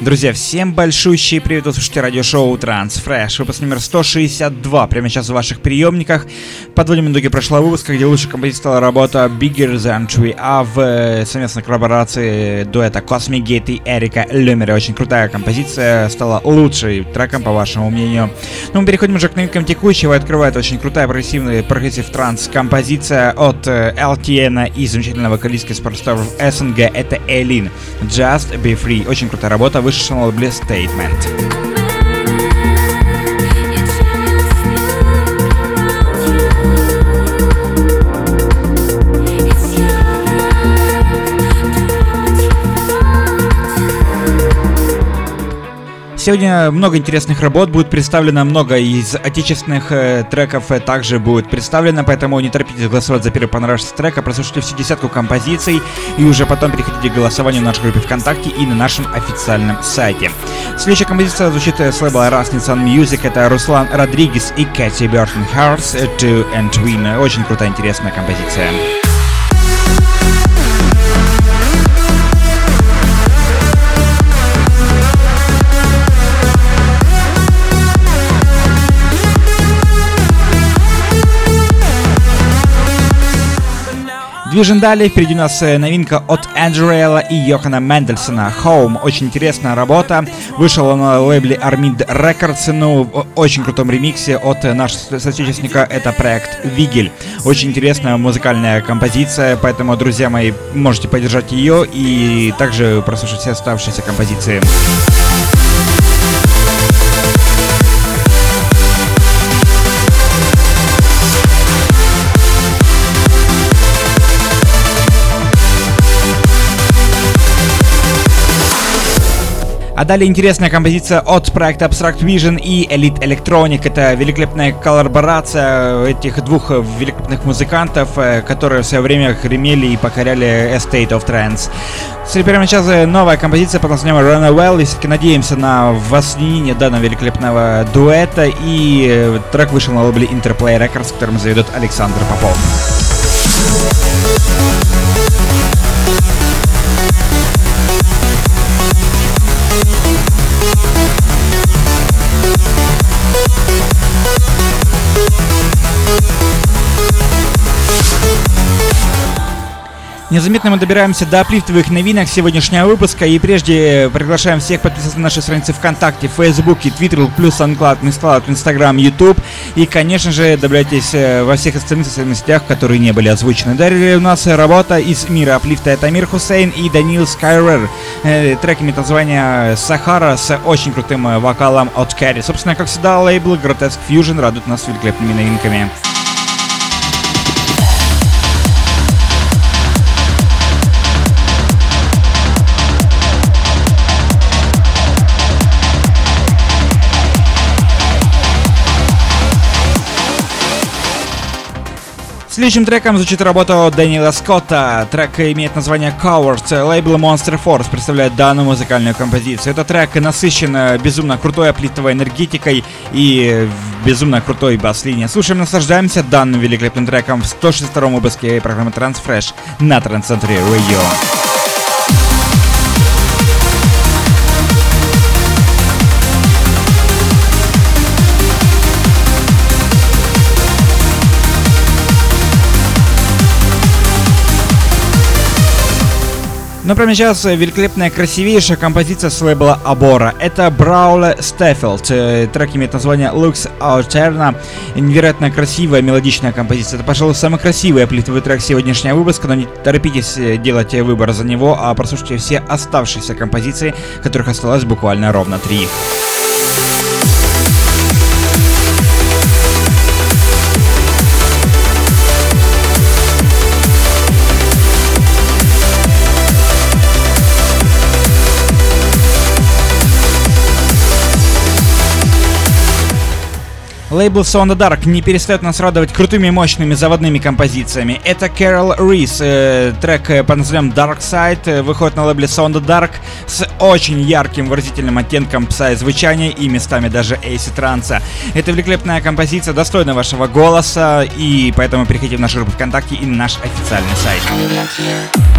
Друзья, всем большущий привет, вы слушаете радиошоу TranceFresh, выпуск номер 162, прямо сейчас в ваших приемниках. Подводим итоги прошлого выпуска, где лучшей композицией стала работа Bigger Than We Are, в э, совместной коллаборации дуэта Cosmic Gate и Эрика Люмьера. Очень крутая композиция, стала лучшей треком, по вашему мнению. Ну, мы переходим уже к новинкам текущего, открывает очень крутая прогрессивная progressive trance композиция от LTN э, и замечательного вокалистки с просторов СНГ, это Элин. Just Be Free. Очень крутая работа, вышла на лейбле Statement. Сегодня много интересных работ будет представлено, много из отечественных э, треков э, также будет представлено, поэтому не торопитесь голосовать за первый понравившийся трек, а прослушайте всю десятку композиций и уже потом переходите к голосованию в нашей группе ВКонтакте и на нашем официальном сайте. Следующая композиция звучит с лейбла Nissan Music, это Руслан Родригес и Кэти Бертон Hearts Two and Twin. Очень крутая, интересная композиция. Движем далее, впереди у нас э, новинка от Энджерейла и Йохана Мендельсона. Home. Очень интересная работа. Вышла на лейбле Armid Records, ну, в очень крутом ремиксе от э, нашего соотечественника. Это проект Вигель. Очень интересная музыкальная композиция, поэтому, друзья мои, можете поддержать ее и также прослушать все оставшиеся композиции. Далее интересная композиция от проекта Abstract Vision и Elite Electronic. Это великолепная коллаборация этих двух великолепных музыкантов, э, которые в свое время гремели и покоряли Estate of Trance. Прямо сейчас новая композиция под названием Run Well. И все-таки надеемся на воссоединение данного великолепного дуэта. И э, трек вышел на лейбле Interplay Records, которым заведет Александр Попов. Незаметно мы добираемся до плифтовых новинок сегодняшнего выпуска. И прежде приглашаем всех подписаться на наши страницы ВКонтакте, Фейсбуке, Твиттере, плюс Анклад, Мисклад, Инстаграм, Ютуб. И, конечно же, добавляйтесь э, во всех остальных социальных сетях, которые не были озвучены. Далее у нас работа из мира аплифта. Это Амир Хусейн и Данил Скайрер. Э, трек имеет название «Сахара» с очень крутым э, вокалом от Кэрри. Собственно, как всегда, лейбл Grotesque Fusion радует нас великолепными новинками. Следующим треком звучит работа Дэниела Скотта. Трек имеет название Cowards. Лейбл Monster Force представляет данную музыкальную композицию. Этот трек насыщен э, безумно крутой аплитовой энергетикой и безумно крутой бас-линией. Слушаем, наслаждаемся данным великолепным треком в 162 выпуске программы Transfresh на Трансцентре Radio. Но прямо сейчас великолепная, красивейшая композиция с лейбла Абора. Это Брауле Стефилд. Э, трек имеет название Looks Alterna. Невероятно красивая, мелодичная композиция. Это, пожалуй, самый красивый плитовый трек сегодняшнего выпуска, но не торопитесь э, делать выбор за него, а прослушайте все оставшиеся композиции, которых осталось буквально ровно три. Лейбл Sound Dark не перестает нас радовать крутыми мощными заводными композициями. Это Carol Reese, э, трек э, под названием Dark Side, э, выходит на лейбле Sound Dark с очень ярким выразительным оттенком пса звучания и местами даже эйси транса. Это великолепная композиция, достойна вашего голоса, и поэтому переходите в нашу группу ВКонтакте и на наш официальный сайт.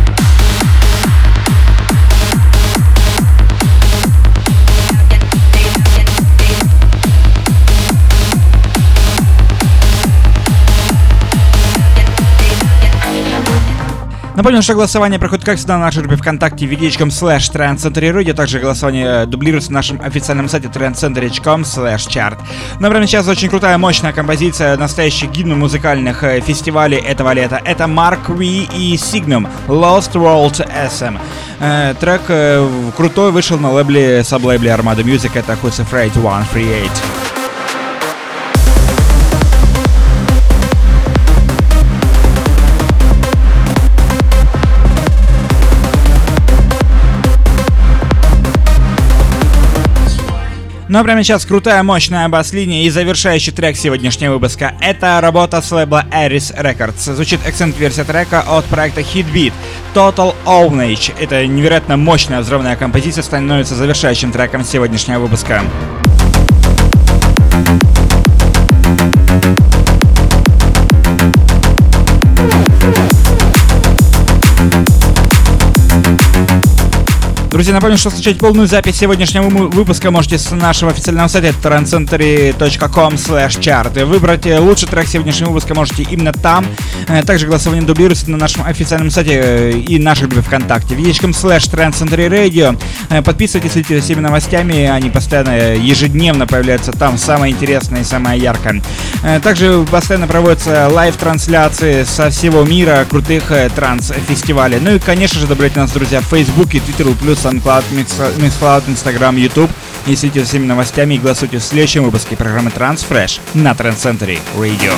Напомню, что голосование проходит, как всегда, на нашей группе ВКонтакте vk.com slash trendcenter.ru, также голосование дублируется на нашем официальном сайте trendcenter.com slash chart. На время сейчас очень крутая, мощная композиция настоящих гимн музыкальных э, фестивалей этого лета. Это Mark V и Signum Lost World SM. Э, трек э, крутой вышел на лейбле, саб-лейбле Armada Music, это Who's Afraid 138. Ну а прямо сейчас крутая, мощная бас-линия и завершающий трек сегодняшнего выпуска. Это работа с лейбла Aris Records. Звучит акцент-версия трека от проекта Hitbeat Total Ownage. Это невероятно мощная взрывная композиция становится завершающим треком сегодняшнего выпуска. Друзья, напомню, что скачать полную запись сегодняшнего выпуска можете с нашего официального сайта trancecentury.com chart. Выбрать э, лучший трек сегодняшнего выпуска можете именно там. Э, также голосование дублируется на нашем официальном сайте э, и нашей группе ВКонтакте. vk.com slash trancecentury Подписывайтесь, следите за всеми новостями, они постоянно ежедневно появляются там, самое интересное и самое яркое. Также постоянно проводятся live-трансляции со всего мира крутых транс-фестивалей. Ну и, конечно же, добавляйте нас, друзья, в Facebook и Twitter, плюс SoundCloud, Mixcloud, Instagram, YouTube. За всеми новостями и голосуйте в следующем выпуске программы Transfresh на Center Radio.